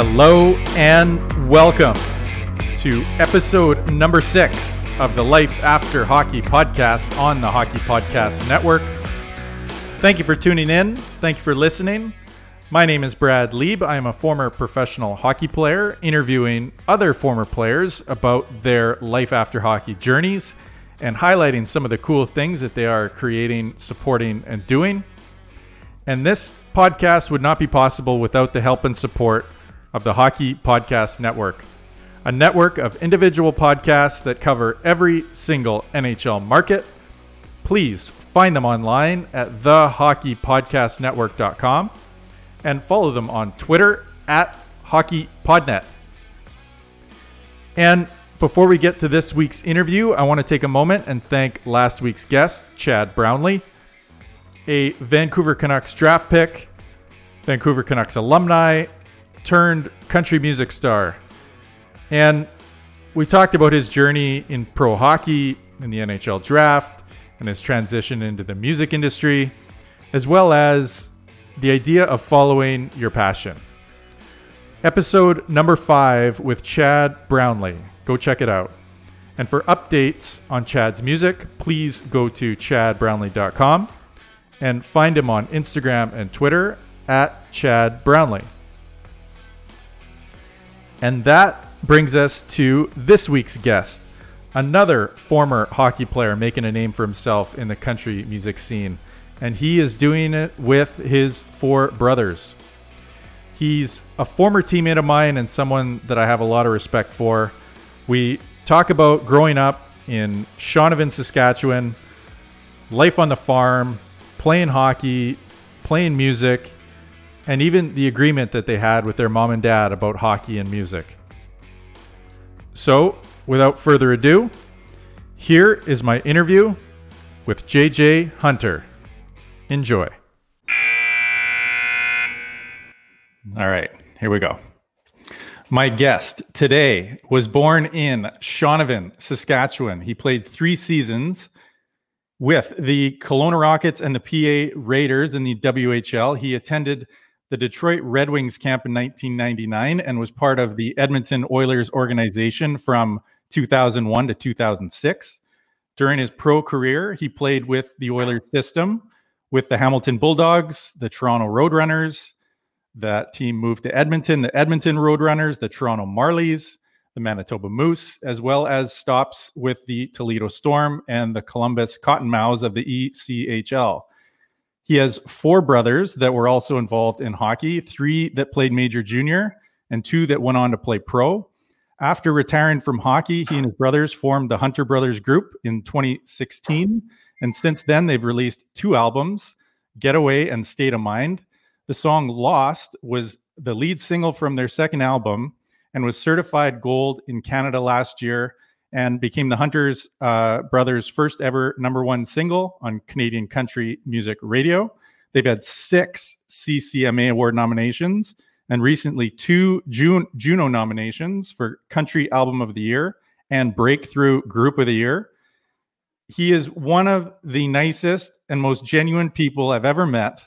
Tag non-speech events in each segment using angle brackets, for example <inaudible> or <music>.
Hello and welcome to episode number six of the Life After Hockey podcast on the Hockey Podcast Network. Thank you for tuning in. Thank you for listening. My name is Brad Lieb. I am a former professional hockey player, interviewing other former players about their life after hockey journeys and highlighting some of the cool things that they are creating, supporting, and doing. And this podcast would not be possible without the help and support of the Hockey Podcast Network, a network of individual podcasts that cover every single NHL market. Please find them online at thehockeypodcastnetwork.com and follow them on Twitter at HockeyPodNet. And before we get to this week's interview, I want to take a moment and thank last week's guest, Chad Brownlee, a Vancouver Canucks draft pick, Vancouver Canucks alumni, turned country music star. And we talked about his journey in pro hockey, in the NHL draft, and his transition into the music industry, as well as the idea of following your passion. Episode number five with Chad Brownlee. Go check it out. And for updates on Chad's music, please go to chadbrownlee.com and find him on Instagram and Twitter at Chad Brownlee. And that brings us to this week's guest, another former hockey player making a name for himself in the country music scene. And he is doing it with his four brothers. He's a former teammate of mine and someone that I have a lot of respect for. We talk about growing up in Shaunavon, Saskatchewan, life on the farm, playing hockey, playing music, and even the agreement that they had with their mom and dad about hockey and music. So, without further ado, here is my interview with JJ Hunter. Enjoy. All right, here we go. My guest today was born in Shaunavon, Saskatchewan. He played three seasons with the Kelowna Rockets and the PA Raiders in the WHL. He attended the Detroit Red Wings camp in 1999 and was part of the Edmonton Oilers organization from 2001 to 2006. During his pro career, he played with the Oilers system with the Hamilton Bulldogs, the Toronto Roadrunners. That team moved to Edmonton, the Edmonton Roadrunners, the Toronto Marlies, the Manitoba Moose, as well as stops with the Toledo Storm and the Columbus Cottonmouths of the ECHL. He has four brothers that were also involved in hockey, three that played major junior, and two that went on to play pro. After retiring from hockey, he and his brothers formed the Hunter Brothers Group in 2016. And since then, they've released two albums, Getaway and State of Mind. The song Lost was the lead single from their second album and was certified gold in Canada last year and became the Hunters uh, Brothers' first ever number one single on Canadian country music radio. They've had six CCMA award nominations and recently two June, Juno nominations for Country Album of the Year and Breakthrough Group of the Year. He is one of the nicest and most genuine people I've ever met.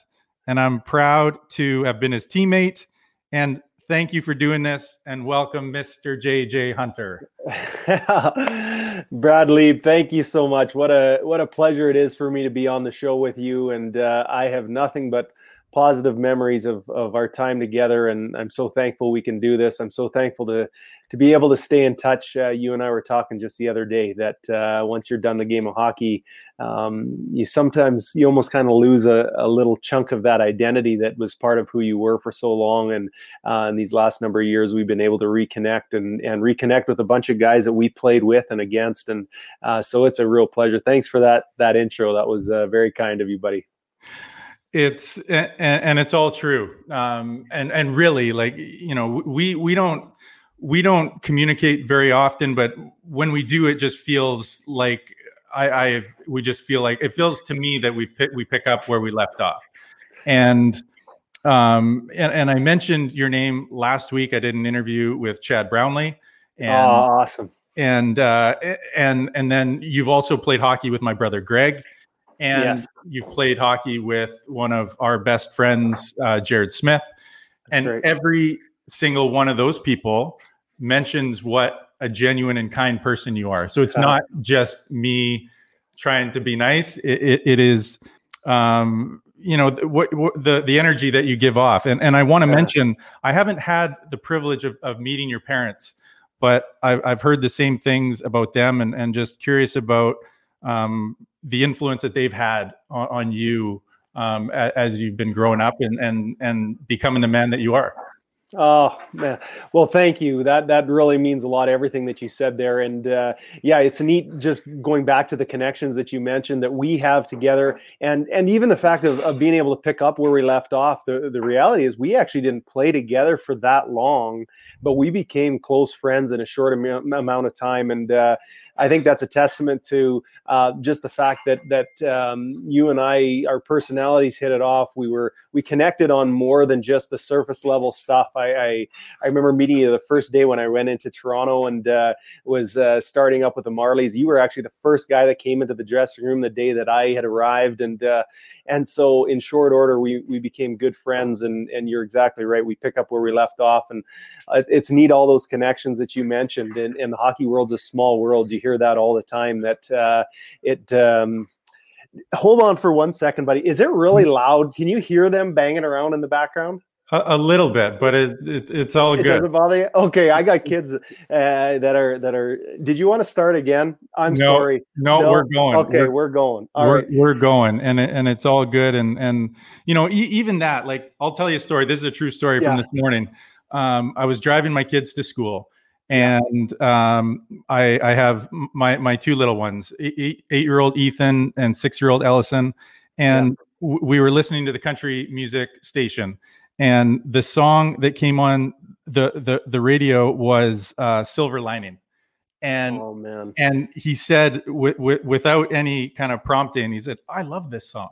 And I'm proud to have been his teammate and thank you for doing this and welcome Mr. JJ Hunter. <laughs> Bradley, thank you so much. What a what a pleasure it is for me to be on the show with you and uh, I have nothing but positive memories of, of our time together and i'm so thankful we can do this. I'm so thankful to to be able to stay in touch. Uh, you and i were talking just the other day that uh, once you're done the game of hockey um, you sometimes you almost kind of lose a, a, little chunk of that identity that was part of who you were for so long. And uh, in these last number of years we've been able to reconnect and, and reconnect with a bunch of guys that we played with and against. And uh, so it's a real pleasure. Thanks for that that intro. That was uh, very kind of you buddy it's and, and it's all true. Um and and really like you know we we don't we don't communicate very often but when we do it just feels like i i we just feel like it feels to me that we pick we pick up where we left off. And um and, and i mentioned your name last week. I did an interview with chad brownlee and oh, awesome. and uh and and then you've also played hockey with my brother greg and yes. you've played hockey with one of our best friends, uh, Jared Smith. and right. every single one of those people mentions what a genuine and kind person you are. So it's uh, not just me trying to be nice. It, it, it is, um, you know, what, what, the the energy that you give off. And and I want to yeah. mention, I haven't had the privilege of, of meeting your parents, but I've, I've heard the same things about them, and and just curious about um, the influence that they've had on, on you um, as, as you've been growing up and and and becoming the man that you are. Oh man, well, thank you. That that really means a lot. Everything that you said there, and uh, yeah, it's neat. Just going back to the connections that you mentioned that we have together, and and even the fact of, of being able to pick up where we left off. The the reality is we actually didn't play together for that long, but we became close friends in a short am- amount of time, and uh, I think that's a testament to uh, just the fact that that um, you and I, our personalities hit it off. We were we connected on more than just the surface level stuff. I I, I remember meeting you the first day when I went into Toronto and uh, was uh, starting up with the Marlies. You were actually the first guy that came into the dressing room the day that I had arrived, and uh, and so in short order we we became good friends. And and you're exactly right. We pick up where we left off, and uh, it's neat all those connections that you mentioned. And, and the hockey world's a small world. You hear that all the time. That uh, it. Um, hold on for one second, buddy. Is it really mm-hmm. loud? Can you hear them banging around in the background? A, a little bit, but it, it it's all it good. Doesn't bother you? Okay, I got kids uh, that are that are. Did you want to start again? I'm no, sorry. No, no, we're going. Okay, we're, we're going. All we're, right. we're going, and and it's all good. And and you know, e- even that, like, I'll tell you a story. This is a true story yeah. from this morning. Um, I was driving my kids to school, and um, I, I, have my my two little ones, eight, year old Ethan and six year old Ellison, and yeah. w- we were listening to the country music station, and the song that came on the the the radio was uh, "Silver Lining." And oh, man. and he said w- w- without any kind of prompting, he said, "I love this song,"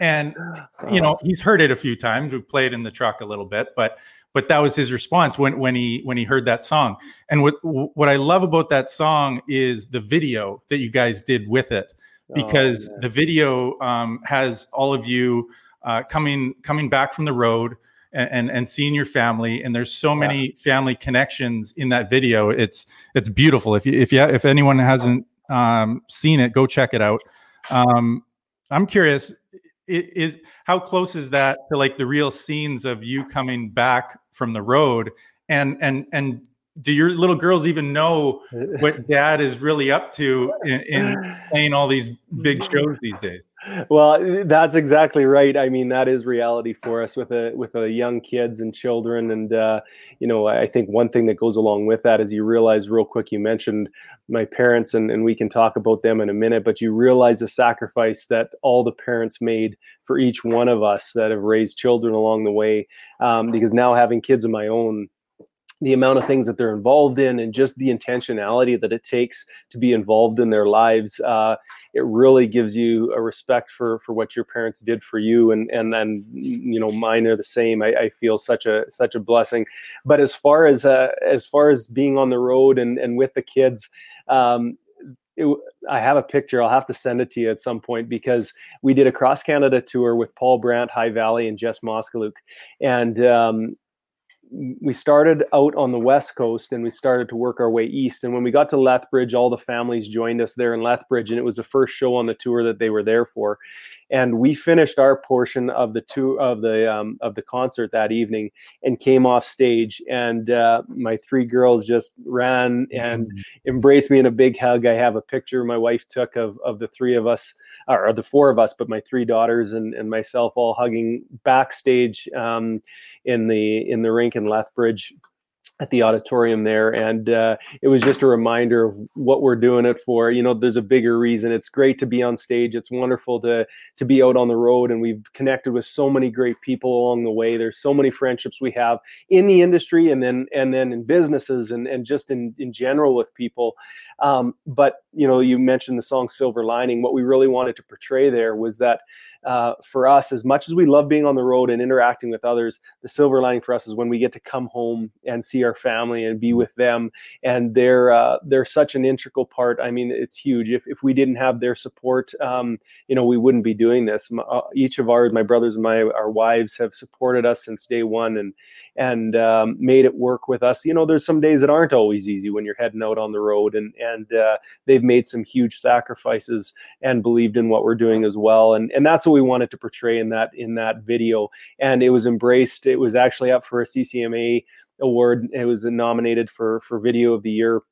and <sighs> you know he's heard it a few times. We played in the truck a little bit, but but that was his response when when he when he heard that song. And what what I love about that song is the video that you guys did with it, oh, because oh, the video um, has all of you uh, coming coming back from the road. And, and, and seeing your family and there's so many yeah. family connections in that video it's it's beautiful if you if you if anyone hasn't um, seen it go check it out um, i'm curious is how close is that to like the real scenes of you coming back from the road? And and and do your little girls even know <laughs> what dad is really up to in, in <sighs> playing all these big shows these days well that's exactly right. I mean that is reality for us with a with a young kids and children. And uh, you know i think one thing that goes along with that is you realize real quick you mentioned my parents and, and we can talk about them in a minute but you realize the sacrifice that all the parents made for each one of us that have raised children along the way um, because now having kids of my own the amount of things that they're involved in and just the intentionality that it takes to be involved in their lives uh, it really gives you a respect for for what your parents did for you and and then you know mine are the same. I, I, feel such a such a blessing. But as far as uh, as far as being on the road and and with the kids um, it, I have a picture. I'll have to send it to you at some point because we did a cross Canada tour with Paul Brandt, High Valley, and Jess Moskaluk, and um, we started out on the west coast and we started to work our way east. And when we got to lethbridge all the families joined us there in lethbridge and it was the first show on the tour that they were there for. And we finished our portion of the tour of the um, of the concert that evening and came off stage. And uh, my three girls just ran and mm-hmm. embraced me in a big hug. I have a picture my wife took of of the three of us or the four of us but my three daughters and, and myself all hugging backstage um, in the in the rink in Lethbridge. At the auditorium there and uh, it was just a reminder of what we're doing it for. You know there's a bigger reason. It's great to be on stage. It's wonderful to to be out on the road and we've connected with so many great people along the way. There's so many friendships we have in the industry and then and then in businesses and and just in in general with people. Um, but you know you mentioned the song silver lining. What we really wanted to portray there was that uh, for us, as much as we love being on the road and interacting with others, the silver lining for us is when we get to come home and see our family and be with them. And they're uh, they're such an integral part. I mean, it's huge. If if we didn't have their support, um, you know, we wouldn't be doing this. Uh, each of ours, my brothers and my our wives, have supported us since day one and and um, made it work with us. You know, there's some days that aren't always easy when you're heading out on the road, and and uh, they've made some huge sacrifices and believed in what we're doing as well. And and that's what we wanted to portray in that in that video. And it was embraced. It was actually up for a CCMA award. It was nominated for for video of the year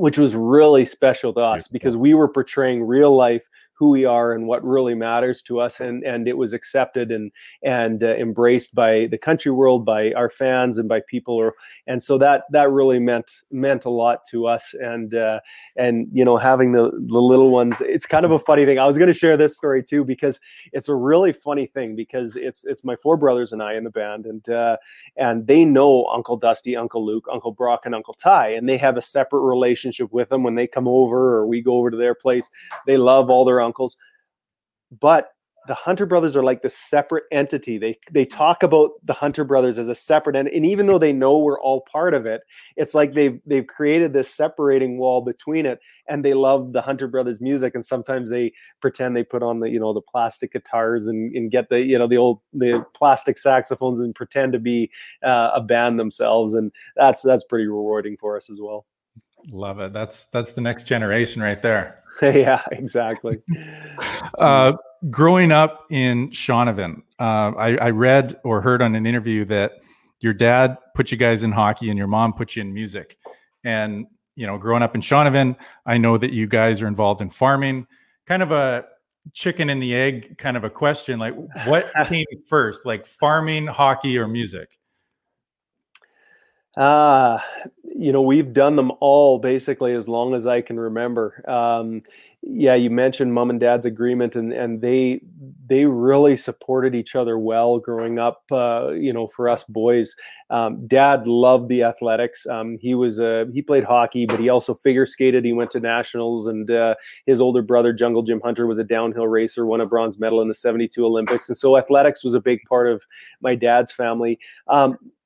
which was really special to us because we were portraying real life who we are and what really matters to us and and it was accepted and and uh, embraced by the country world by our fans and by people or and so that that really meant meant a lot to us and uh, and you know having the the little ones it's kind of a funny thing i was going to share this story too because it's a really funny thing because it's it's my four brothers and i in the band and uh, and they know uncle dusty uncle luke uncle brock and uncle ty and they have a separate relationship with them when they come over or we go over to their place they love all their uncles. But the Hunter brothers are like the separate entity. They they talk about the Hunter brothers as a separate and, and even though they know we're all part of it, it's like they've they've created this separating wall between it. And they love the Hunter brothers music. And sometimes they pretend they put on the you know the plastic guitars and, and get the you know the old the plastic saxophones and pretend to be uh, a band themselves. And that's that's pretty rewarding for us as well. Love it. That's that's the next generation right there. <laughs> yeah, exactly. <laughs> Uh, growing up in Shaunavon, uh, I, I, read or heard on an interview that your dad put you guys in hockey and your mom put you in music. And you know, growing up in Shaunavon, I know that you guys are involved in farming. Kind of a chicken and the egg kind of a question. Like, what <laughs> came first, like farming, hockey, or music? Uh, you know, we've done them all basically as long as I can remember. Um, yeah, you mentioned mom and dad's agreement, and and they they really supported each other well growing up. Uh, you know, for us boys, um, dad loved the athletics. Um, he was a he played hockey, but he also figure skated. He went to nationals, and uh, his older brother Jungle Jim Hunter was a downhill racer, won a bronze medal in the '72 Olympics, and so athletics was a big part of my dad's family.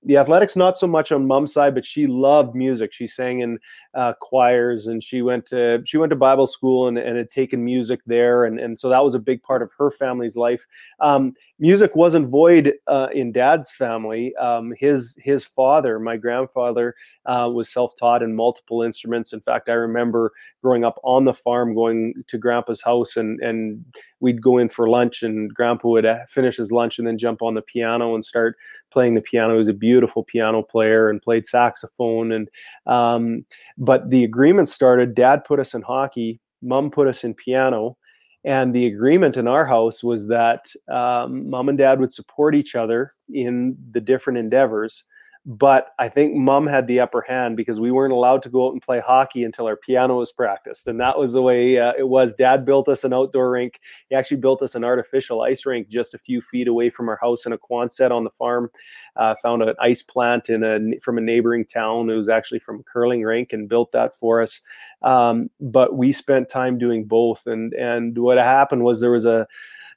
The athletics not so much on mom's side but she loved music. She sang in uh, choirs and she went to she went to bible school and, and had taken music there. And, and so that was a big part of her family's life. Um, music wasn't void uh, in dad's family. Um, his his father my grandfather uh, was self-taught in multiple instruments. In fact i remember growing up on the farm going to grandpa's house and and we'd go in for lunch and grandpa would uh, finish his lunch and then jump on the piano and start playing the piano. He was a beautiful piano player and played saxophone and um, but the agreement started. Dad put us in hockey mom put us in piano and the agreement in our house was that um, mom and dad would support each other in the different endeavors. But I think mom had the upper hand because we weren't allowed to go out and play hockey until our piano was practiced. And that was the way uh, it was. Dad built us an outdoor rink. He actually built us an artificial ice rink just a few feet away from our house in a Quonset on the farm uh, found an ice plant in a from a neighboring town. It was actually from a curling rink and built that for us. Um, but we spent time doing both, and and what happened was there was a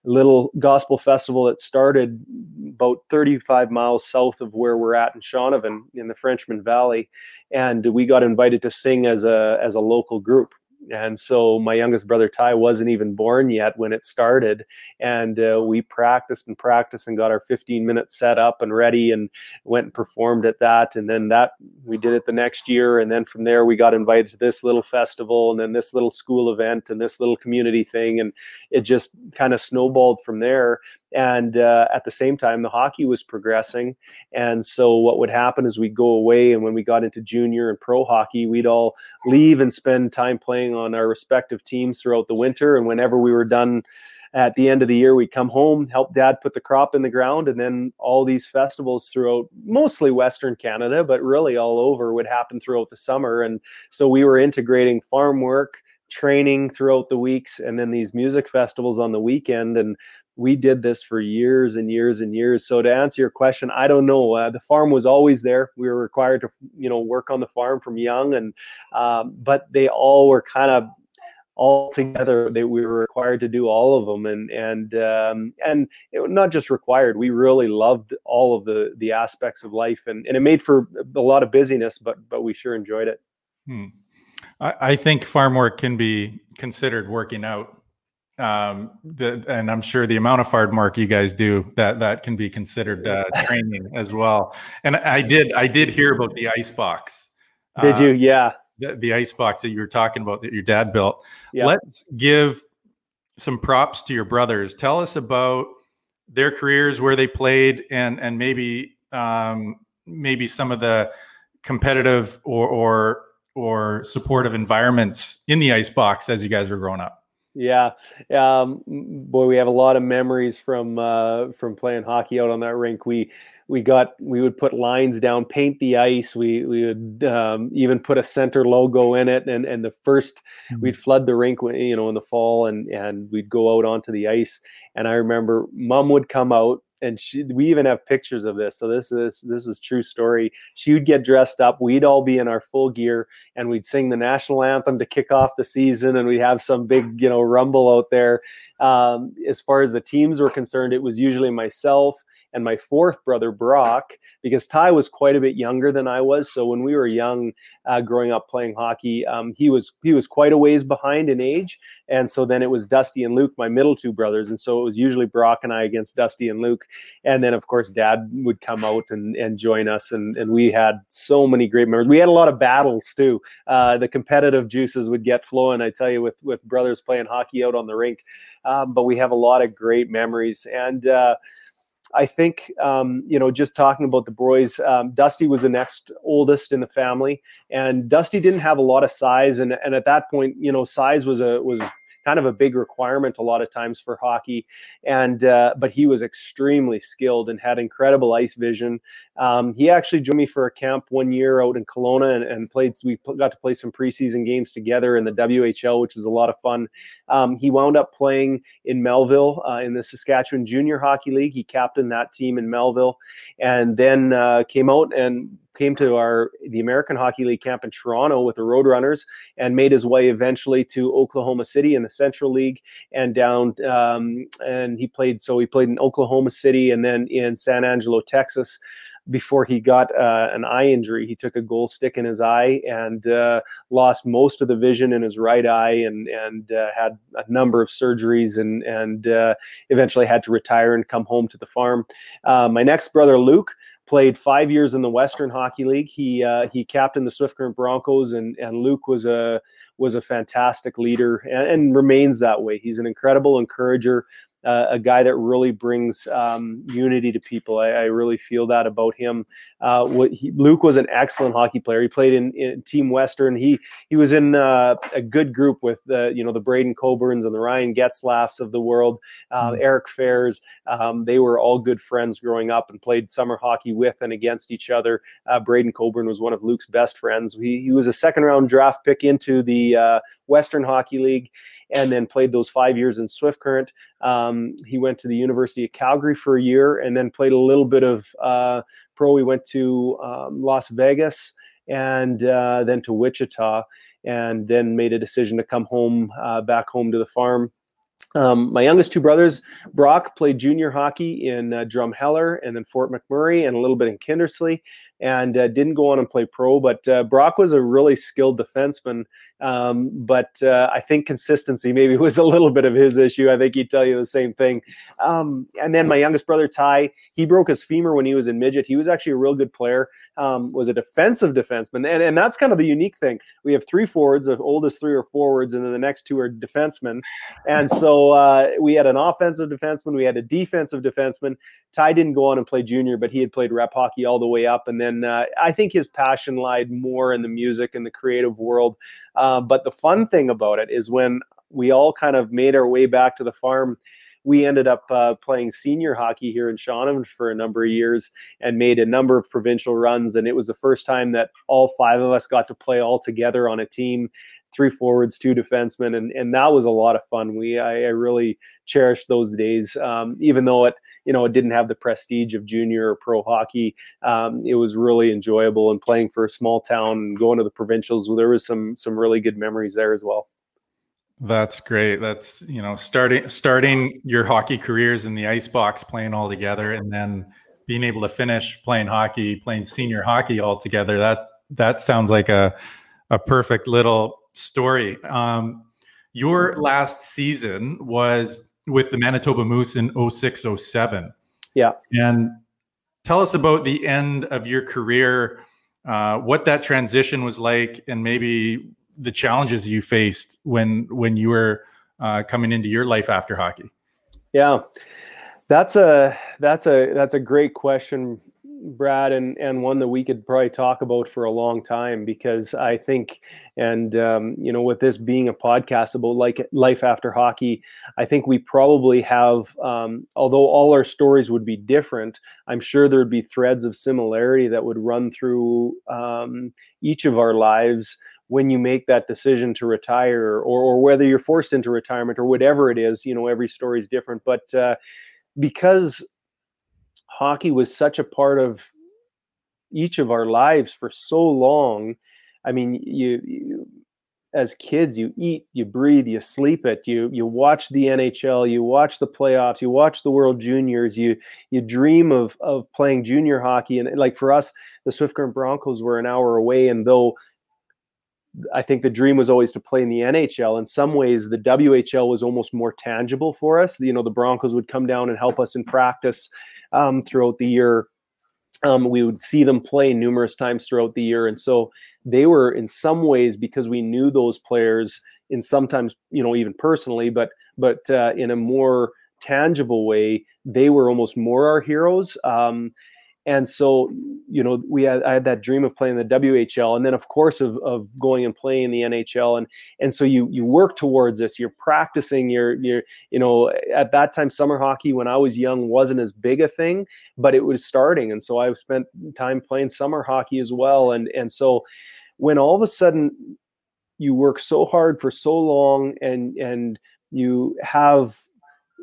little gospel festival that started about 35 miles south of where we're at in Shaunavon in the Frenchman Valley, and we got invited to sing as a as a local group and so my youngest brother Ty wasn't even born yet when it started, and uh, we practiced and practiced and got our 15 minutes set up and ready, and went and performed at that. And then that we did it the next year, and then from there we got invited to this little festival, and then this little school event, and this little community thing, and it just kind of snowballed from there and uh, at the same time the hockey was progressing and so what would happen is we'd go away and when we got into junior and pro hockey we'd all leave and spend time playing on our respective teams throughout the winter and whenever we were done at the end of the year, we'd come home, help dad put the crop in the ground, and then all these festivals throughout mostly Western Canada, but really all over would happen throughout the summer. And so we were integrating farm work, training throughout the weeks, and then these music festivals on the weekend. And we did this for years and years and years. So to answer your question, I don't know. Uh, the farm was always there. We were required to, you know, work on the farm from young, and um, but they all were kind of all together. They we were required to do all of them, and and um, and it, not just required. We really loved all of the the aspects of life, and and it made for a lot of busyness, but but we sure enjoyed it. Hmm. I, I think farm work can be considered working out um the, and i'm sure the amount of hard work you guys do that that can be considered uh, training as well. And i did i did hear about the ice box. Did you? Yeah. the, the, ice box that you were talking about that your dad built. Yeah. let's give some props to your brothers. Tell us about their careers where they played and and maybe um maybe some of the competitive or or or supportive environments in the ice box as you guys were growing up yeah, um, boy, we have a lot of memories from uh, from playing hockey out on that rink. We we got we would put lines down, paint the ice. We we would um, even put a center logo in it, and and the 1st we mm-hmm. we'd flood the rink, you know, in the fall, and and we'd go out onto the ice. And I remember Mom would come out and she, we even have pictures of this. So this is this is true story. She would get dressed up. We'd all be in our full gear, and we'd sing the national anthem to kick off the season, and we'd have some big you know rumble out there. Um, as far as the teams were concerned, it was usually myself and my fourth brother Brock, because Ty was quite a bit younger than I was. So when we were young, uh, growing up playing hockey, um, he was he was quite a ways behind in age, and so then it was Dusty and Luke, my middle two brothers, and so it was usually Brock and I against Dusty and Luke, and then of course Dad would come out and, and join us, and and we had so many great memories. We had a lot of battles too. Uh, the competitive juices would get flowing. I tell you, with with brothers playing hockey out on the rink, um, but we have a lot of great memories and. Uh, I think, um, you know, just talking about the boys, um, Dusty was the next oldest in the family, and Dusty didn't have a lot of size, and and at that point, you know, size was a was kind of a big requirement a lot of times for hockey. And uh, but he was extremely skilled and had incredible ice vision. Um, he actually joined me for a camp one year out in Kelowna and, and played. We got to play some preseason games together in the WHL, which was a lot of fun. Um, he wound up playing in Melville uh, in the Saskatchewan Junior Hockey League. He captained that team in Melville, and then uh, came out and came to our the American Hockey League camp in Toronto with the Roadrunners and made his way eventually to Oklahoma City in the Central League and down um, and he played so he played in Oklahoma City and then in San Angelo, Texas before he got uh, an eye injury. He took a goal stick in his eye and uh, lost most of the vision in his right eye, and and uh, had a number of surgeries, and and uh, eventually had to retire and come home to the farm. Uh, my next brother Luke played five years in the Western Hockey League. He uh, he captained the Swift Current Broncos, and and Luke was a was a fantastic leader and, and remains that way. He's an incredible encourager, uh, a guy that really brings um, unity to people. I, I, really feel that about him. Uh, what he, Luke was an excellent hockey player. He played in, in Team Western. He he was in uh, a good group with the you know the Braden Coburns and the Ryan Getzlaffs of the world, uh, mm-hmm. Eric Fehrs. Um, they were all good friends growing up and played summer hockey with and against each other. Uh, Braden Coburn was one of Luke's best friends. He, he was a second round draft pick into the uh, Western Hockey League and then played those five years in Swift Current. Um, he went to the University of Calgary for a year and then played a little bit of uh, pro. He went to um, Las Vegas and uh, then to Wichita and then made a decision to come home uh, back home to the farm. Um, my youngest two brothers, Brock, played junior hockey in uh, Drumheller and then Fort McMurray and a little bit in Kindersley and uh, didn't go on and play pro. But uh, Brock was a really skilled defenseman. Um, but uh, I think consistency maybe <laughs> was a little bit of his issue. I think he'd tell you the same thing. Um, and then my youngest brother Ty, he broke his femur when he was in midget. He was actually a real good player. Um, was a defensive defenseman, and, and that's kind of the unique thing. We have three forwards, the oldest three are forwards, and then the next two are defensemen. And so uh, we had an offensive defenseman, we had a defensive defenseman. Ty didn't go on and play junior, but he had played rep hockey all the way up. And then uh, I think his passion lied more in the music and the creative world. But the fun thing about it is when we all kind of made our way back to the farm we ended up uh, playing senior hockey here in Shaunavon for a number of years and made a number of provincial runs. And it was the first time that all five of us got to play all together on a team three forwards, two defensemen, and and that was a lot of fun. We I, I really cherished those days, um, even though it you know it didn't have the prestige of junior or pro hockey. Um, it was really enjoyable and playing for a small town and going to the provincials. There was some some really good memories there as well. That's great. That's you know starting starting your hockey careers in the ice box, playing all together, and then being able to finish playing hockey, playing senior hockey all together. That that sounds like a a perfect little story. Um, your last season was with the Manitoba Moose in 06 07. Yeah. And tell us about the end of your career, uh, what that transition was like, and maybe the challenges you faced when when you were uh, coming into your life after hockey. Yeah, that's a that's a that's a great question, Brad, and and one that we could probably talk about for a long time because I think, and um, you know, with this being a podcast about like life after hockey, I think we probably have, um, although all our stories would be different, I'm sure there would be threads of similarity that would run through um, each of our lives when you make that decision to retire or, or whether you're forced into retirement or whatever it is you know every story is different. But uh, because hockey was such a part of each of our lives for so long i mean you, you as kids you eat you breathe you sleep it you you watch the nhl you watch the playoffs you watch the world juniors you you dream of of playing junior hockey and like for us the swift current broncos were an hour away and though I think the dream was always to play in the NHL. In some ways, the WHL was almost more tangible for us. You know, the Broncos would come down and help us in practice um, throughout the year. Um, we would see them play numerous times throughout the year, and so they were in some ways because we knew those players in sometimes you know even personally, but but uh, in a more tangible way, they were almost more our heroes. Um, and so you know we had I had that dream of playing the WHL and then of course of, of going and playing the NHL and and so you you work towards this. You're practicing you're you're you know at that time summer hockey when I was young wasn't as big a thing but it was starting. And so I spent time playing summer hockey as well. And and so when all of a sudden you work so hard for so long and and you have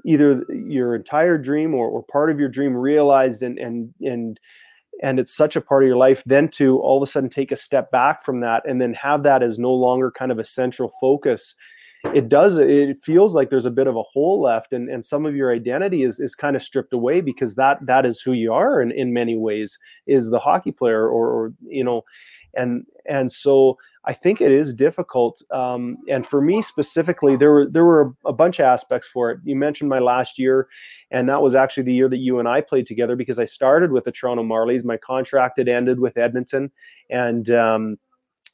either your entire dream or, or part of your dream realized and and and and it's such a part of your life then to all of a sudden take a step back from that and then have that as no longer kind of a central focus it does it feels like there's a bit of a hole left and, and some of your identity is, is kind of stripped away because that that is who you are in, in many ways is the hockey player or, or you know and and so I think it is difficult. Um, and for me specifically, there were there were a bunch of aspects for it. You mentioned my last year, and that was actually the year that you and I played together because I started with the Toronto Marlies. My contract had ended with Edmonton, and um,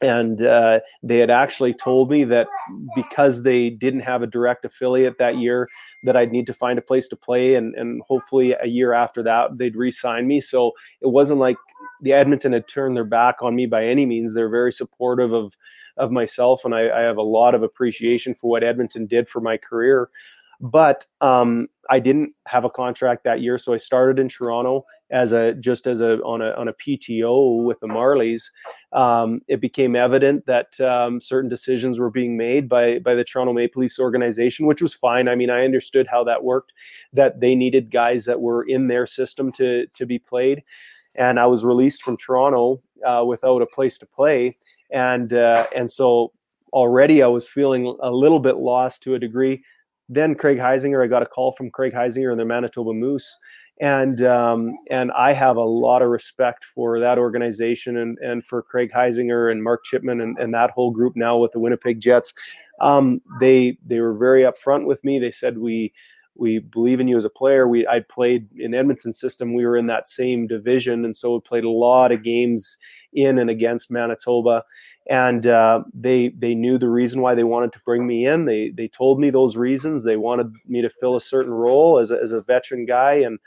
and uh, they had actually told me that because they didn't have a direct affiliate that year that i'd need to find a place to play and, and hopefully a year after that they'd re-sign me. So it wasn't like the edmonton had turned their back on me by any means. They're very supportive of of myself and I, I have a lot of appreciation for what edmonton did for my career. But um, I didn't have a contract that year, so I started in Toronto as a just as a on a on a PTO with the Marlies. Um, it became evident that um, certain decisions were being made by by the Toronto Maple Leafs organization, which was fine. I mean, I understood how that worked. That they needed guys that were in their system to to be played, and I was released from Toronto uh, without a place to play, and uh, and so already I was feeling a little bit lost to a degree then Craig Heisinger, I got a call from Craig Heisinger and the Manitoba Moose. And um, and I have a lot of respect for that organization and, and for Craig Heisinger and Mark Chipman and, and that whole group now with the Winnipeg Jets. Um, they they were very upfront with me. They said we we believe in you as a player. We I played in Edmonton system. We were in that same division, and so we played a lot of games in and against Manitoba and uh, they they knew the reason why they wanted to bring me in. They they told me those reasons. They wanted me to fill a certain role as a, as a veteran guy, and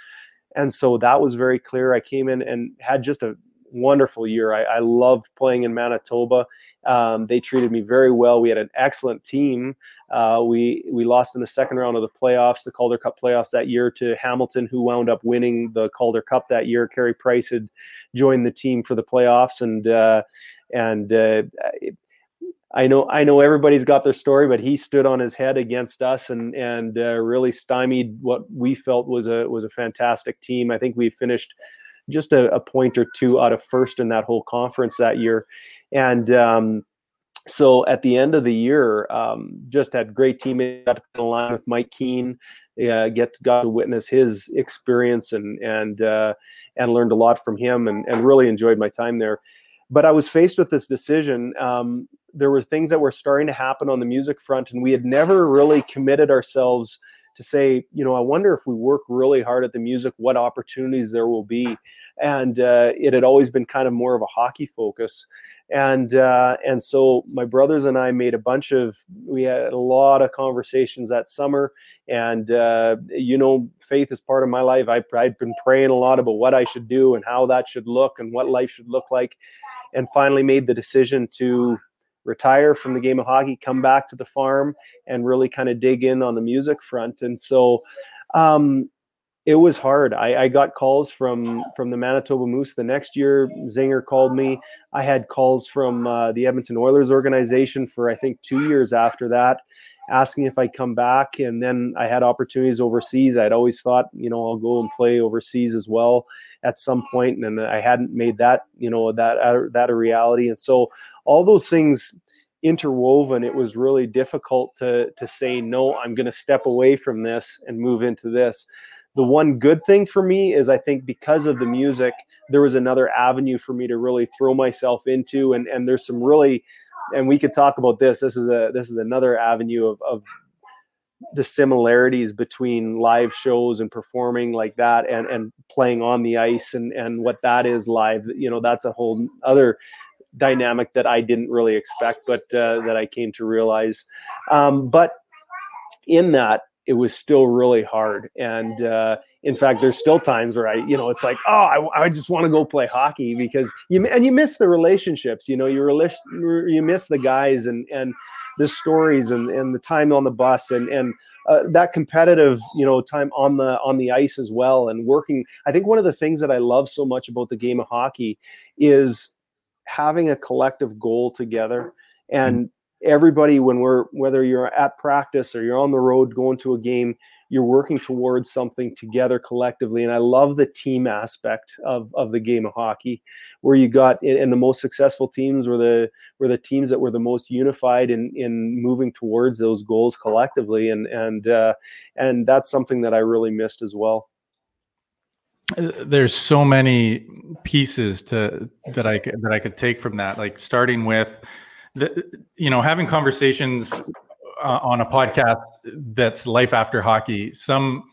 and so that was very clear. I came in and had just a wonderful year. I, I loved playing in Manitoba. Um, they treated me very well. We had an excellent team. Uh, we we lost in the second round of the playoffs, the Calder Cup playoffs that year, to Hamilton, who wound up winning the Calder Cup that year. Carey Price had joined the team for the playoffs, and uh, and uh, I know I know everybody's got their story, but he stood on his head against us and and uh, really stymied what we felt was a was a fantastic team. I think we finished just a, a point or two out of first in that whole conference that year, and um, so at the end of the year, um, just had great teammates. Got to line with Mike Keane, uh, get got to witness his experience and and uh, and learned a lot from him, and and really enjoyed my time there but I was faced with this decision. Um, there were things that were starting to happen on the music front, and we had never really committed ourselves to say, you know, I wonder if we work really hard at the music, what opportunities there will be. And uh, it had always been kind of more of a hockey focus, and uh, and so my brothers and I made a bunch of we had a lot of conversations that summer, and uh, you know, faith is part of my life. I, I'd been praying a lot about what I should do and how that should look and what life should look like, and finally made the decision to retire from the game of hockey, come back to the farm, and really kind of dig in on the music front. And so um, it was hard. I, I, got calls from from the Manitoba Moose the next year. Zinger called me. I had calls from uh, the Edmonton Oilers organization for I think two years after that asking if I'd come back. And then I had opportunities overseas. I'd always thought, you know, I'll go and play overseas as well at some point, and I hadn't made that, you know, that uh, that a reality. And so all those things interwoven, it was really difficult to to say no. I'm going to step away from this and move into this. The one good thing for me is I think because of the music, there was another avenue for me to really throw myself into, and and there's some really and we could talk about this. This is a this is another avenue of, of the similarities between live shows and performing like that and and playing on the ice and and what that is live. You know, that's a whole other dynamic that I didn't really expect, but uh, that I came to realize. Um, but in that, it was still really hard and. Uh, in fact, there's still times where I, you know, it's like, oh, I, I just want to go play hockey because you and you miss the relationships. You know, you relish, you miss the guys and and the stories and and the time on the bus and and uh, that competitive, you know, time on the on the ice as well and working. I think one of the things that I love so much about the game of hockey is having a collective goal together and everybody when we're whether you're at practice or you're on the road going to a game you're working towards something together collectively. And I love the team aspect of, of the game of hockey, where you got and the most successful teams were the were the teams that were the most unified in in moving towards those goals collectively. And and uh, and that's something that I really missed as well uh, there's so many pieces to that I that I could take from that. Like starting with the you know having conversations uh, on a podcast that's life after hockey, some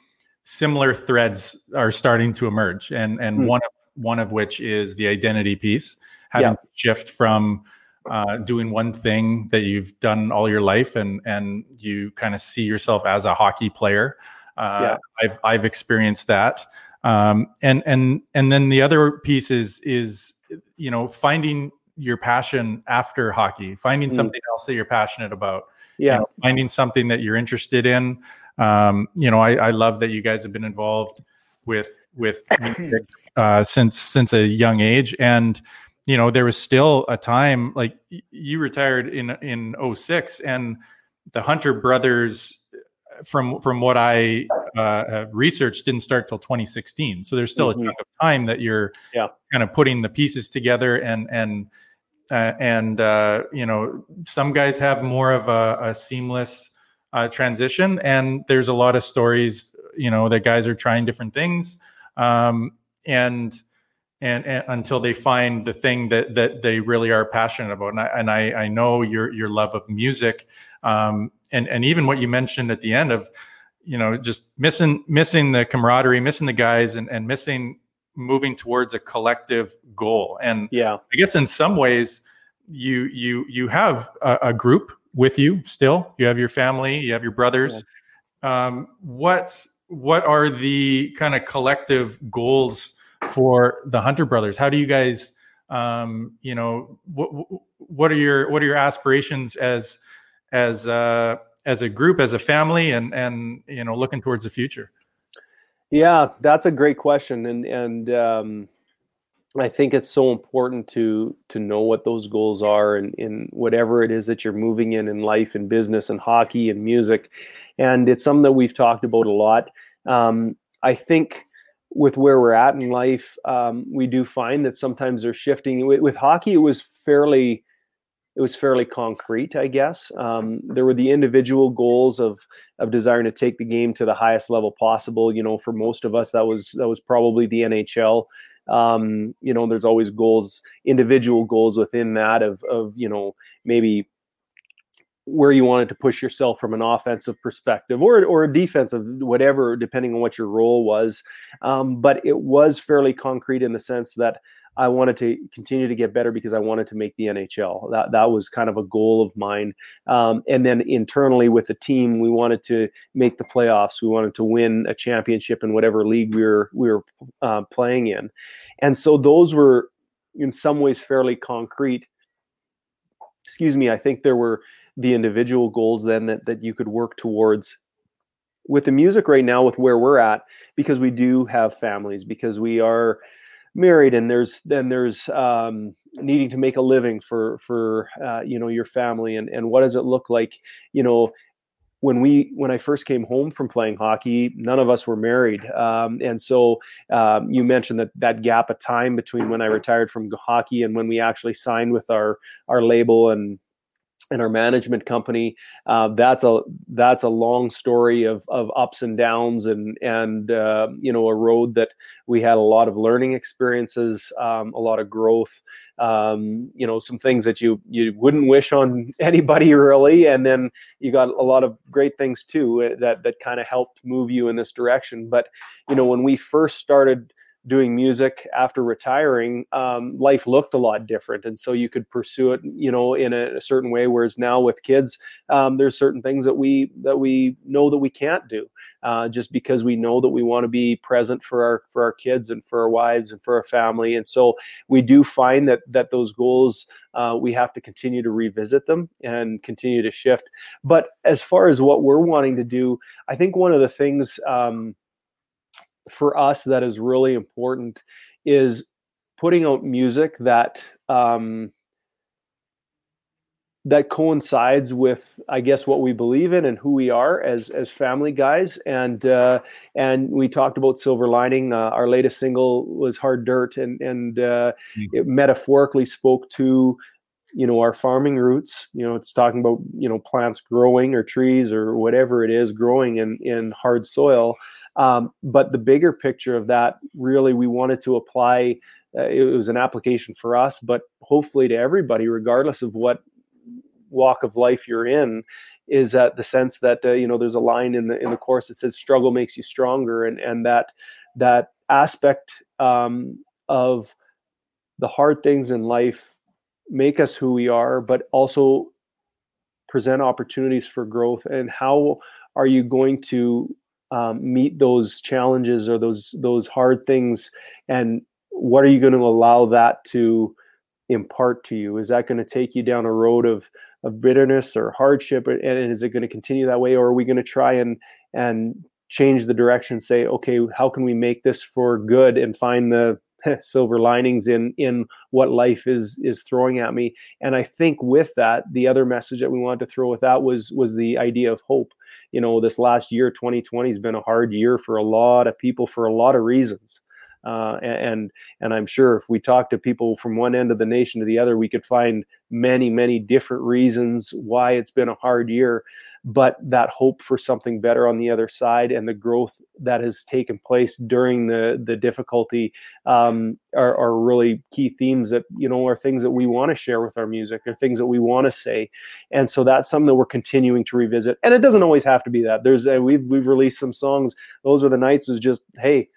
similar threads are starting to emerge, and and mm. one of one of which is the identity piece, having yeah. shift from uh, doing one thing that you've done all your life, and and you kind of see yourself as a hockey player. Uh, yeah. I've I've experienced that, um, and and and then the other piece is is you know finding your passion after hockey, finding mm. something else that you're passionate about yeah, you know, finding something that you're interested in. Um, you know, I, I love that you guys have been involved with with <coughs> music, uh, since since a young age, and you know, there was still a time like you retired in in 06 and the Hunter brothers from from what I uh, researched didn't start till 2016. So there's still mm-hmm. a chunk of time that you're yeah. kind of putting the pieces together and and uh, and uh, you know some guys have more of a, a seamless uh, transition and there's a lot of stories you know that guys are trying different things um, and, and, and until they find the thing that that they really are passionate about. And I, and I, I know your your love of music um, and and even what you mentioned at the end of you know just missing missing the camaraderie missing the guys and, and missing moving towards a collective goal. And yeah, I guess in some ways you you you have a, a group with you still. You have your family, you have your brothers. Yeah. Um, what what are the kind of collective goals for the Hunter brothers? How do you guys um, you know, what what are your what are your aspirations as as uh, as a group, as a family, and and you know, looking towards the future? Yeah, that's a great question, and and um, I think it's so important to to know what those goals are, and in whatever it is that you're moving in in life, and business, and hockey, and music, and it's something that we've talked about a lot. Um, I think with where we're at in life, um, we do find that sometimes they're shifting. With, with, hockey, it was fairly it was fairly concrete, I guess. Um, there were the individual goals of of desiring to take the game to the highest level possible. You know, for most of us, that was that was probably the NHL. Um, you know, there's always goals, individual goals within that of of you know maybe where you wanted to push yourself from an offensive perspective or or a defensive, whatever, depending on what your role was. Um, but it was fairly concrete in the sense that I wanted to continue to get better because I wanted to make the NHL. That that was kind of a goal of mine. Um, and then internally with the team, we wanted to make the playoffs. We wanted to win a championship in whatever league we were we were uh, playing in. And so those were in some ways fairly concrete. Excuse me. I think there were the individual goals then that, that you could work towards with the music right now with where we're at because we do have families because we are married and there's then there's um, needing to make a living for for uh, you know your family and and what does it look like? You know when we when I first came home from playing hockey, none of us were married, um, and so um, you mentioned that that gap of time between when I retired from hockey and when we actually signed with our our label and and our management company. Uh, that's a that's a long story of of ups and downs, and and uh, you know a road that we had a lot of learning experiences, um, a lot of growth. Um, you know some things that you you wouldn't wish on <laughs> anybody really, and then you got a lot of great things too uh, that that kind of helped move you in this direction. But you know when we first started doing music after retiring, um, life looked a lot different, and so you could pursue it, you know, in a, a certain way. Whereas now with kids, um, there's certain things that we that we know that we can't do, uh, just because we know that we want to be present for our for our kids and for our wives and for our family, and so we do find that that those goals. Uh, we have to continue to revisit them and continue to shift. But as far as what we're wanting to do, I think one of the things um, for us that is really important is putting out music that um, that coincides with i guess what we believe in and who we are as as family guys. And uh and we talked about silver lining uh, our latest single was hard dirt and and uh mm-hmm. it metaphorically spoke to you know our farming roots. You know it's talking about you know plants growing or trees or whatever it is growing in in hard soil um, but the bigger picture of that, really, we wanted to apply. Uh, it was an application for us, but hopefully to everybody, regardless of what walk of life you're in, is that the sense that uh, you know there's a line in the in the course that says struggle makes you stronger, and and that that aspect um, of the hard things in life make us who we are, but also present opportunities for growth. And how are you going to um, meet those challenges or those those hard things? And what are you going to allow that to impart to you? Is that going to take you down a road of of bitterness or hardship and is it going to continue that way? Or are we going to try and and change the direction say okay how can we make this for good and find the <laughs> silver linings in in what life is is throwing at me? And i think with that the other message that we wanted to throw with that was was the idea of hope you know, this last year, 2020 has been a hard year for a lot of people for a lot of reasons. Uh, and and I'm sure if we talk to people from one end of the nation to the other, we could find many many different reasons why it's been a hard year but that hope for something better on the other side and the growth that has taken place during the the difficulty um, are, are really key themes that you know are things that we want to share with our music. They're things that we want to say. And so that's something that we're continuing to revisit. And it doesn't always have to be that. There's uh, we've we've released some songs. Those are the nights was just hey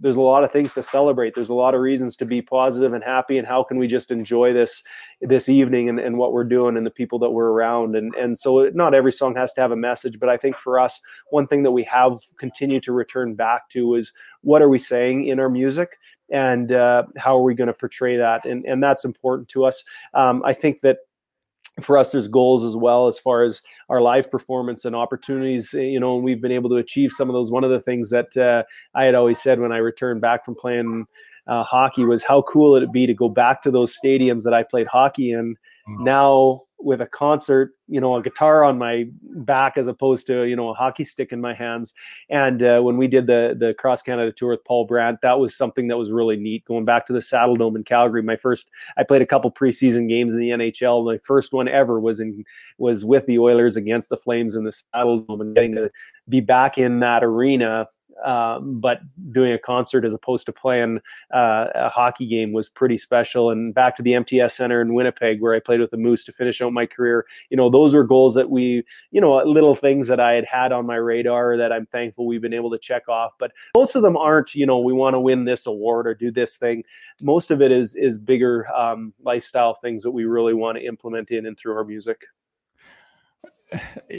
there's a lot of things to celebrate. There's a lot of reasons to be positive and happy and how can we just enjoy this this evening and, and what we're doing and the people that we're around. And and so not every song has to have a message but i think for us one thing that we have continued to return back to is what are we saying in our music and uh, how are we going to portray that? And and that's important to us. Um, i think that for us there's goals as well as far as our live performance and opportunities eh, you know and we've been able to achieve some of those one of the things that uh, i had always said when i returned back from playing uh, hockey was how cool it'd be to go back to those stadiums that i played hockey in mm-hmm. now with a concert, you know, a guitar on my back as opposed to you know a hockey stick in my hands. And uh, when we did the the cross Canada tour with Paul Brandt, that was something that was really neat. Going back to the Saddledome in Calgary, my first I played a couple preseason games in the NHL. My first one ever was in was with the Oilers against the Flames in the Saddledome, and getting to be back in that arena um, but doing a concert as opposed to playing uh, a hockey game was pretty special. And back to the MTS Center in Winnipeg, where I played with the Moose to finish out my career. You know, those were goals that we, you know, little things that I had had on my radar that I'm thankful we've been able to check off. But most of them aren't, you know, we want to win this award or do this thing. Most of it is is bigger um, lifestyle things that we really want to implement in and through our music.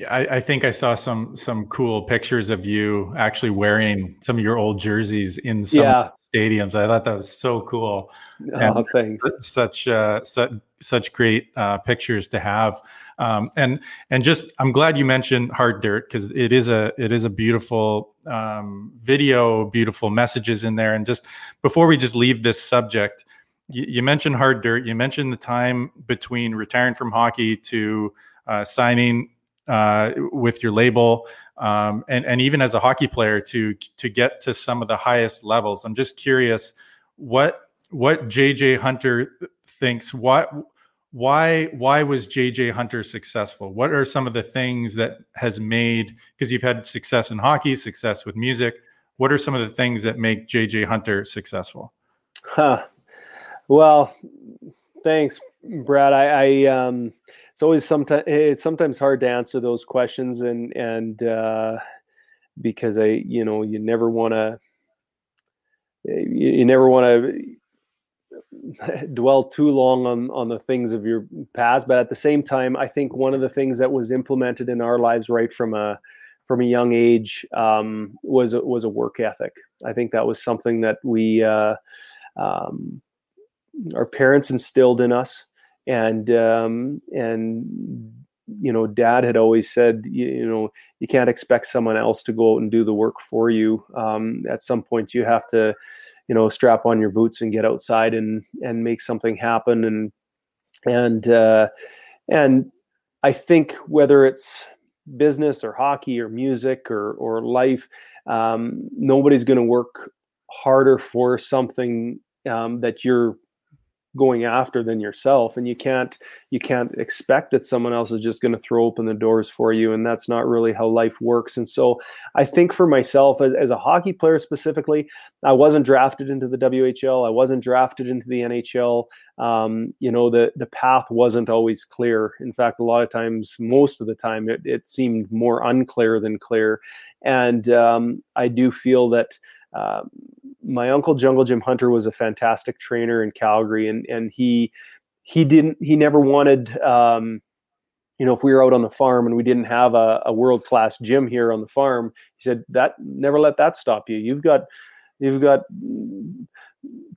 I, I, think I saw some some cool pictures of you actually wearing some of your old jerseys in some yeah. stadiums. I thought that was so cool. Oh, thanks. Such uh, such such great uh, pictures to have. Um, and and just I'm glad you mentioned Hard Dirt because it is a it is a beautiful um, video, beautiful messages in there. And just before we just leave this subject, you, you mentioned Hard Dirt. You mentioned the time between retiring from hockey to uh, signing uh, with your label, um, and and even as a hockey player to to get to some of the highest levels. I'm just curious what what JJ Hunter thinks. What why why was JJ Hunter successful? What are some of the things that has made because you've had success in hockey, success with music. What are some of the things that make JJ Hunter successful? Huh. Well, thanks, Brad. I, I um, it's always sometimes it's sometimes hard to answer those questions and and uh, because I you know you never want to you, never want to <laughs> dwell too long on on the things of your past but at the same time I think one of the things that was implemented in our lives right from a from a young age um, was was a work ethic. I think that was something that we uh, um, our parents instilled in us and um, and you know dad had always said you, you, know you can't expect someone else to go out and do the work for you. Um, at some point you have to you know strap on your boots and get outside and and make something happen. And and uh, and i think whether it's business or hockey or music or or life um, nobody's going to work harder for something um, that you're going after than yourself and you can't you can't expect that someone else is just going to throw open the doors for you and that's not really how life works. And so i think for myself as, as a hockey player specifically i wasn't drafted into the whl i wasn't drafted into the nhl um, you know the the path wasn't always clear. In fact a lot of times most of the time it, it seemed more unclear than clear. And um, i do feel that um, my uncle Jungle Jim Hunter was a fantastic trainer in Calgary, and and he he didn't he never wanted um, you know if we were out on the farm and we didn't have a, a world class gym here on the farm, he said that never let that stop you. You've got you've got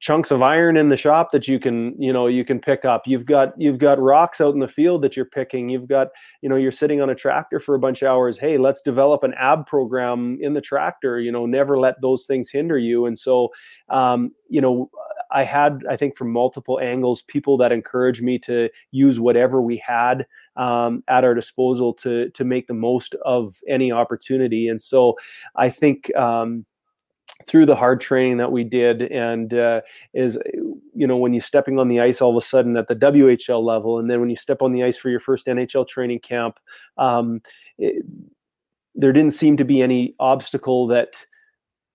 chunks of iron in the shop that you can you know you can pick up. You've got you've got rocks out in the field that you're picking. You've got you know you're sitting on a tractor for a bunch of hours. Hey let's develop an ab program in the tractor you know never let those things hinder you. And so um, you know i had i think from multiple angles people that encouraged me to use whatever we had um, at our disposal to to make the most of any opportunity. And so i think um, through the hard training that we did and uh, is you know when you're stepping on the ice all of a sudden at the WHL level and then when you step on the ice for your first NHL training camp um, it, there didn't seem to be any obstacle that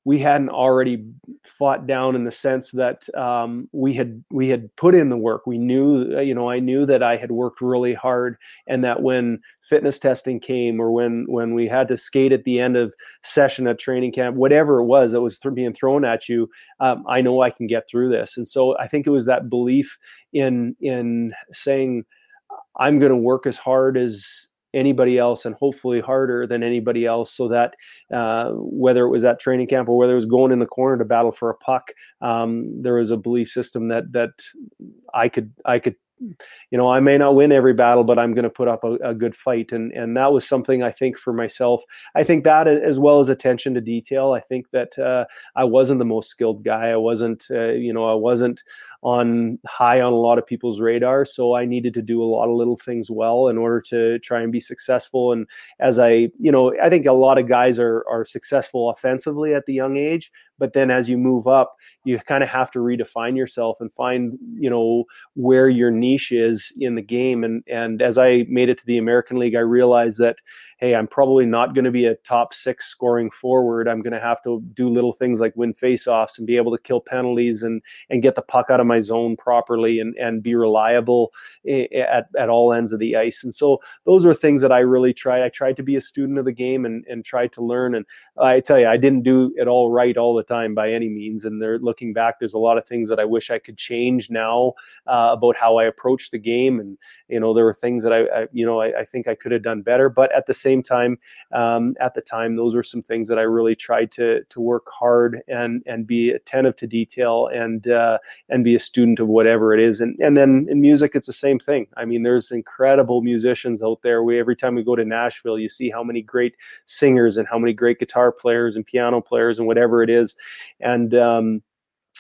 we hadn't already fought down in the sense that um, we had we had put in the work. We knew, you know, I knew that I had worked really hard, and that when fitness testing came, or when when we had to skate at the end of session at training camp, whatever it was that was th- being thrown at you, um, I know I can get through this. And so I think it was that belief in in saying, I'm going to work as hard as anybody else and hopefully harder than anybody else so that uh, whether it was at training camp or whether it was going in the corner to battle for a puck um, there was a belief system that that i could i could you know i may not win every battle but i'm going to put up a, a, good fight. And and that was something i think for myself i think that as well as attention to detail i think that uh, i wasn't the most skilled guy. I wasn't uh, you know i wasn't on high on a lot of people's radar. So I needed to do a lot of little things well in order to try and be successful. And as I, you know, I think a lot of guys are are successful offensively at the young age, but then as you move up, you kind of have to redefine yourself and find, you know, where your niche is in the game. And and as I made it to the American League, I realized that hey, I'm probably not going to be a top six scoring forward. I'm going to have to do little things like win faceoffs and be able to kill penalties and and get the puck out of my zone properly and and be reliable eh, eh, at, at all ends of the ice. And so those are things that I really tried. I tried to be a student of the game and and tried to learn. And I tell you, I didn't do it all right all the time by any means. And they're looking back, there's a lot of things that I wish I could change now uh, about how I approach the game. And you know, there were things that I, I you know, I, I, think I could have done better. But at the same time, um, at the time, those were some things that I really tried to to work hard and and be attentive to detail and uh, and be a student of whatever it is. And and then in music, it's the same thing. I mean, there's incredible musicians out there. We every time we go to Nashville, you see how many great singers and how many great guitar players and piano players and whatever it is. And um,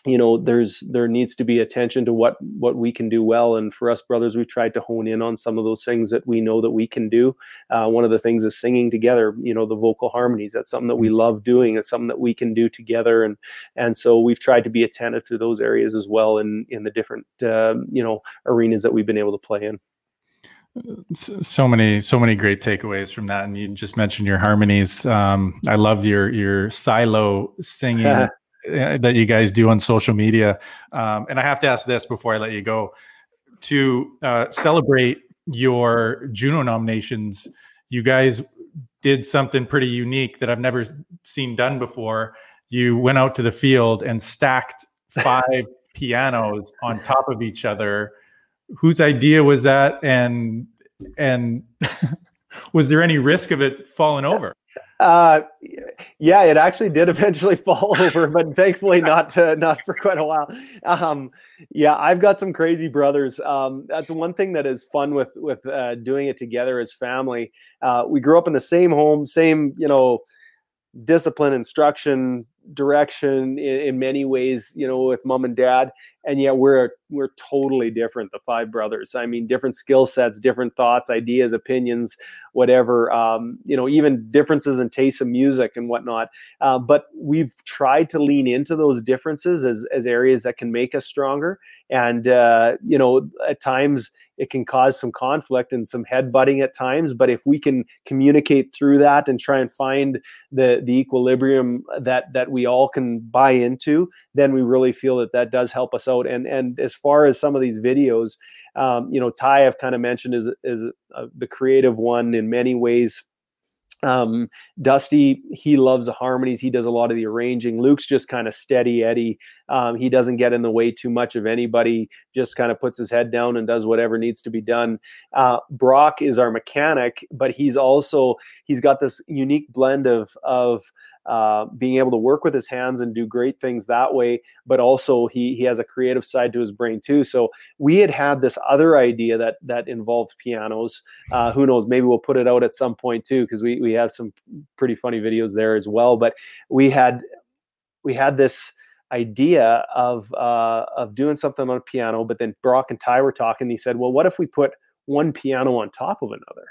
you know there's there needs to be attention to what what we can do well. And for us brothers we've tried to hone in on some of those things that we know that we can do. Uh, one of the things is singing together you know the vocal harmonies. That's something that we mm-hmm. love doing. It's something that we can do together. And and so we've tried to be attentive to those areas as well in in the different uh, you know arenas that we've been able to play in so many so many great takeaways from that and you just mentioned your harmonies um, i love your your silo singing <laughs> Uh, that you guys do on social media. Um, and I have to ask this before I let you go to uh, celebrate your Juno nominations. You guys did something pretty unique that I've never seen done before. You went out to the field and stacked five <laughs> pianos on top of each other. Whose idea was that? And and <laughs> was there any risk of it falling over? Uh, yeah, it actually did eventually <laughs> fall over, but thankfully not to, not for quite a while. Um, yeah, I've got some crazy brothers. Um, that's one thing that is fun with with uh, doing it together as family. Uh, we grew up in the same home, same you know discipline, instruction, direction in, in, many ways, you know, with mom and dad, and yet we're we're totally different. The five brothers. I mean, different skill sets, different thoughts, ideas, opinions, whatever. Um, you know, even differences in taste of music and whatnot. Uh, but we've tried to lean into those differences as as areas that can make us stronger. And uh, you know, at times it can cause some conflict and some head butting at times. But if we can communicate through that and try and find the the equilibrium that that we all can buy into, then we really feel that that does help us out. And and as far as some of these videos, um, you know, Ty I've kind of mentioned is is uh, the creative one in many ways. Um dusty he loves the harmonies. He does a lot of the arranging. Luke's just kind of steady eddie. Um, he doesn't get in the way too much of anybody. Just kind of puts his head down and does whatever needs to be done. Uh, brock is our mechanic but he's also he's got this unique blend of of uh, being able to work with his hands and do great things that way. But also he he has a creative side to his brain too. So we had had this other idea that that involved pianos. Uh, who knows? Maybe we'll put it out at some point too because we we have some pretty funny videos there as well. But we had we had this idea of uh, of doing something on a piano. But then Brock and Ty were talking. He said, "Well, what if we put one piano on top of another?"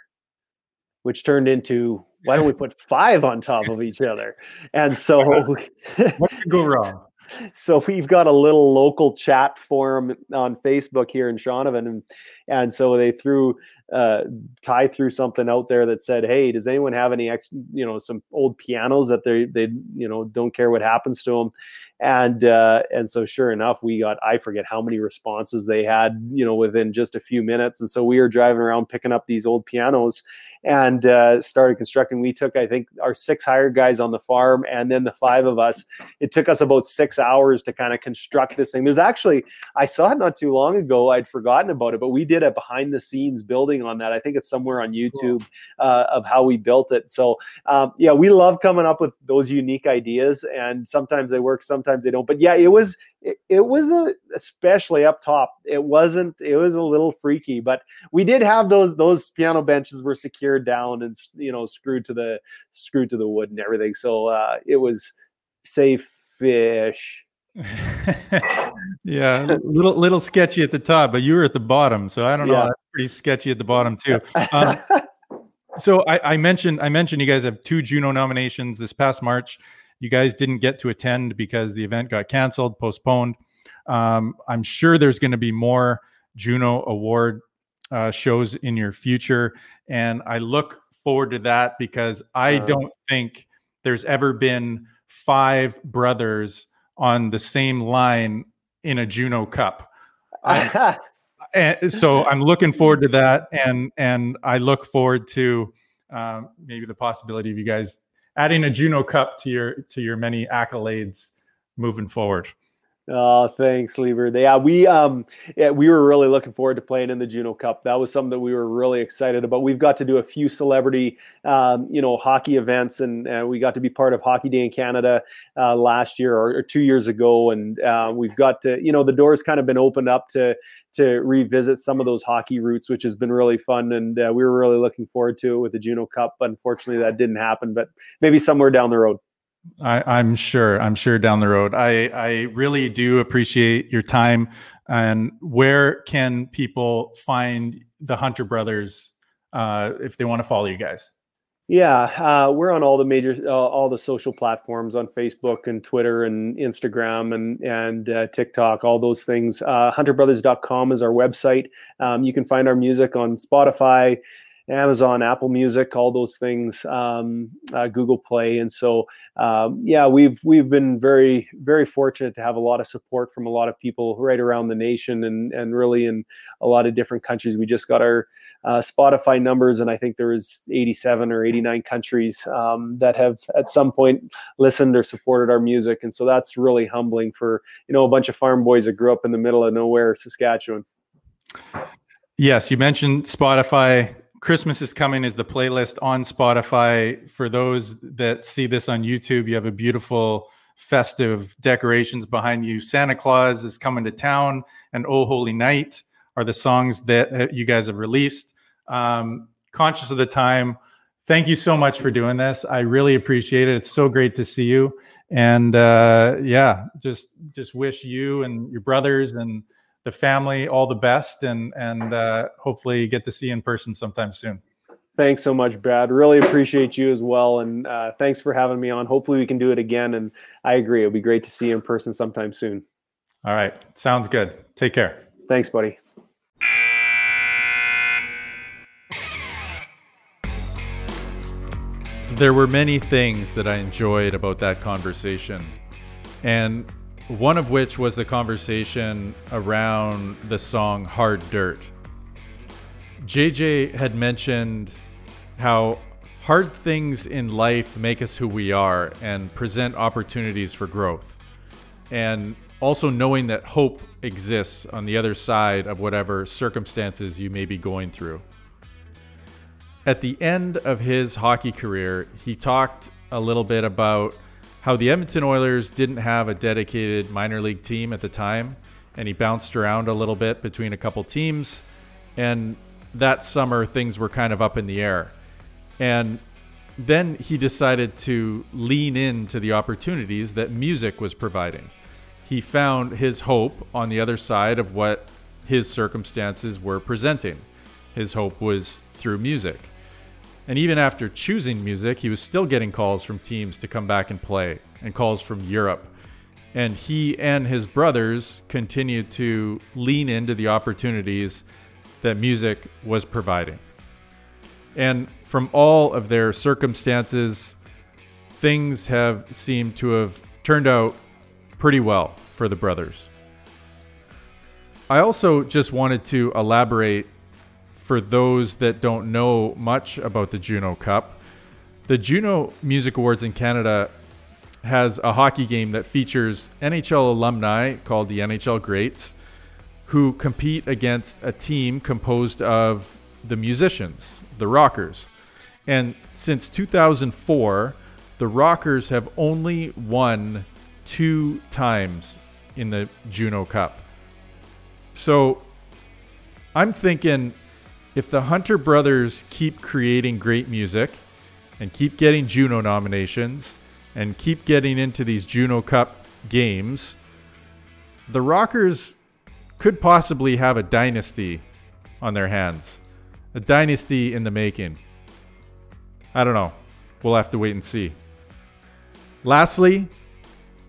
Which turned into why don't we put five on top of each <laughs> other? And so, <laughs> what could go wrong? <laughs> So we've got a little local chat forum on Facebook here in Shaunavon, and and so they threw uh, Ty threw something out there that said, "Hey, does anyone have any, ex- you know, some old pianos that they they you know don't care what happens to them?" And uh, and so sure enough, we got I forget how many responses they had, you know, within just a few minutes. And so we were driving around picking up these old pianos and uh, started constructing. We took, I think, our six hired guys on the farm, and then the five of us. It took us about six hours to kind of construct this thing. There's actually, I saw it not too long ago. I'd forgotten about it, but we did a behind the scenes building on that. I think it's somewhere on YouTube cool. uh, of how we built it. So um, yeah, we love coming up with those unique ideas, and sometimes they work, sometimes they don't. But yeah, it was it, it was a, especially up top. It wasn't. It was a little freaky, but we did have those those piano benches were secured down and you know screwed to the screwed to the wood and everything. So uh, it was safe fish. <laughs> yeah, little little sketchy at the top, but you were at the bottom, so I don't know. Yeah. That's pretty sketchy at the bottom too. <laughs> Um, so I, I, mentioned I mentioned you guys have two Juno nominations this past March. You guys didn't get to attend because the event got canceled, postponed. Um, I'm sure there's going to be more Juno Award uh, shows in your future, and I look forward to that because I uh, don't think there's ever been five brothers on the same line in a Juno Cup. <laughs> And so I'm looking forward to that, and and I look forward to um, maybe the possibility of you guys adding a Juno Cup to your to your many accolades moving forward. Oh, thanks, Lieber. Yeah, we um, yeah, we were really looking forward to playing in the Juno Cup. That was something that we were really excited about. We've got to do a few celebrity, um, you know, hockey events, and uh, we got to be part of Hockey Day in Canada uh, last year or, or, two years ago. And uh, we've got to, you know, the doors kind of been opened up to to revisit some of those hockey roots, which has been really fun. And uh, we were really looking forward to it with the Juno Cup. Unfortunately, that didn't happen, but maybe somewhere down the road. I, am sure. I'm sure down the road. I I really do appreciate your time. And where can people find the Hunter Brothers uh, if they want to follow you guys? Yeah, uh, we're on all the major, uh, all the social platforms on Facebook and Twitter and Instagram and and uh, TikTok, all those things. Uh, HunterBrothers.com is our website. Um, you can find our music on Spotify, Amazon, Apple Music, all those things, um, uh, Google Play, and so um, yeah, we've we've been very very fortunate to have a lot of support from a lot of people right around the nation and and really in a lot of different countries. We just got our uh, Spotify numbers, and I think there was 87 or 89 countries um, that have at some point listened or supported our music, and so that's really humbling for you know a bunch of farm boys that grew up in the middle of nowhere, Saskatchewan. Yes, you mentioned Spotify Christmas is coming is the playlist on Spotify. For those that see this on YouTube, you have a beautiful festive decorations behind you. Santa Claus is coming to town, and Oh Holy Night are the songs that uh, you guys have released. Um, conscious of the time, thank you so much for doing this. I really appreciate it. It's so great to see you, and uh, yeah, just just wish you and your brothers and the family all the best and and uh, hopefully get to see you in person sometime soon. Thanks so much brad. Really appreciate you as well. And uh, thanks for having me on. Hopefully we can do it again. And i agree it'll be great to see you in person sometime soon. All right. Sounds good. Take care. Thanks buddy there were many things that i enjoyed about that conversation and one of which was the conversation around the song Hard Dirt. JJ had mentioned how hard things in life make us who we are and present opportunities for growth. And also knowing that hope exists on the other side of whatever circumstances you may be going through. At the end of his hockey career, he talked a little bit about how the Edmonton Oilers didn't have a dedicated minor league team at the time, and he bounced around a little bit between a couple teams. And that summer, things were kind of up in the air. And then he decided to lean into the opportunities that music was providing. He found his hope on the other side of what his circumstances were presenting. His hope was through music. And even after choosing music, he was still getting calls from teams to come back and play and calls from Europe. And he and his brothers continued to lean into the opportunities that music was providing. And from all of their circumstances, things have seemed to have turned out pretty well for the brothers. I also just wanted to elaborate for those that don't know much about the Juno Cup, the Juno Music Awards in Canada has a hockey game that features NHL alumni called the NHL Greats. who compete against a team composed of the musicians, the Rockers. And since 2004, the Rockers have only won two times in the Juno Cup. So I'm thinking if the Hunter brothers keep creating great music and keep getting Juno nominations and keep getting into these Juno Cup games, the Rockers could possibly have a dynasty on their hands. A dynasty in the making. I don't know. We'll have to wait and see. Lastly,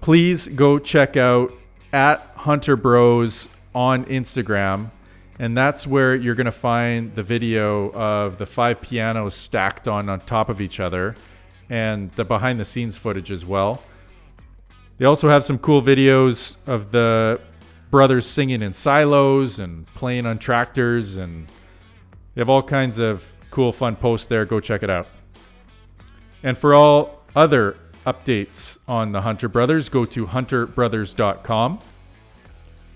please go check out at Hunter Bros on Instagram. And that's where you're going to find the video of the five pianos stacked on on top of each other and the behind the scenes footage as well. They also have some cool videos of the brothers singing in silos and playing on tractors and they have all kinds of cool fun posts there. Go check it out. And for all other updates on the Hunter Brothers, go to hunterbrothers.com.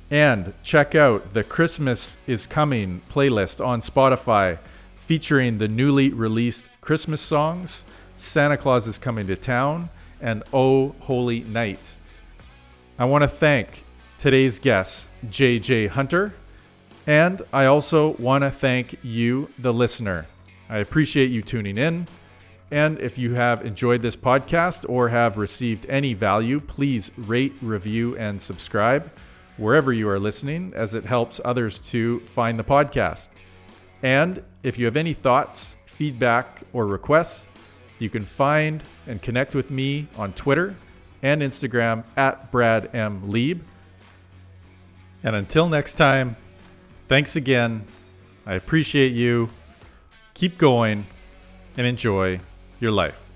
And check out the Christmas is Coming playlist on Spotify featuring the newly released Christmas songs, Santa Claus is Coming to Town, and Oh Holy Night. I want to thank today's guest, JJ Hunter, and I also want to thank you, the listener. I appreciate you tuning in. And if you have enjoyed this podcast or have received any value, please rate, review, and subscribe wherever you are listening, as it helps others to find the podcast. And if you have any thoughts, feedback, or requests, you can find and connect with me on Twitter and Instagram at Brad M. Lieb. And until next time, thanks again. I appreciate you. Keep going and enjoy your life.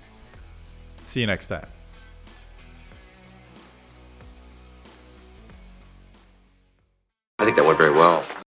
See you next time. I think that went very well.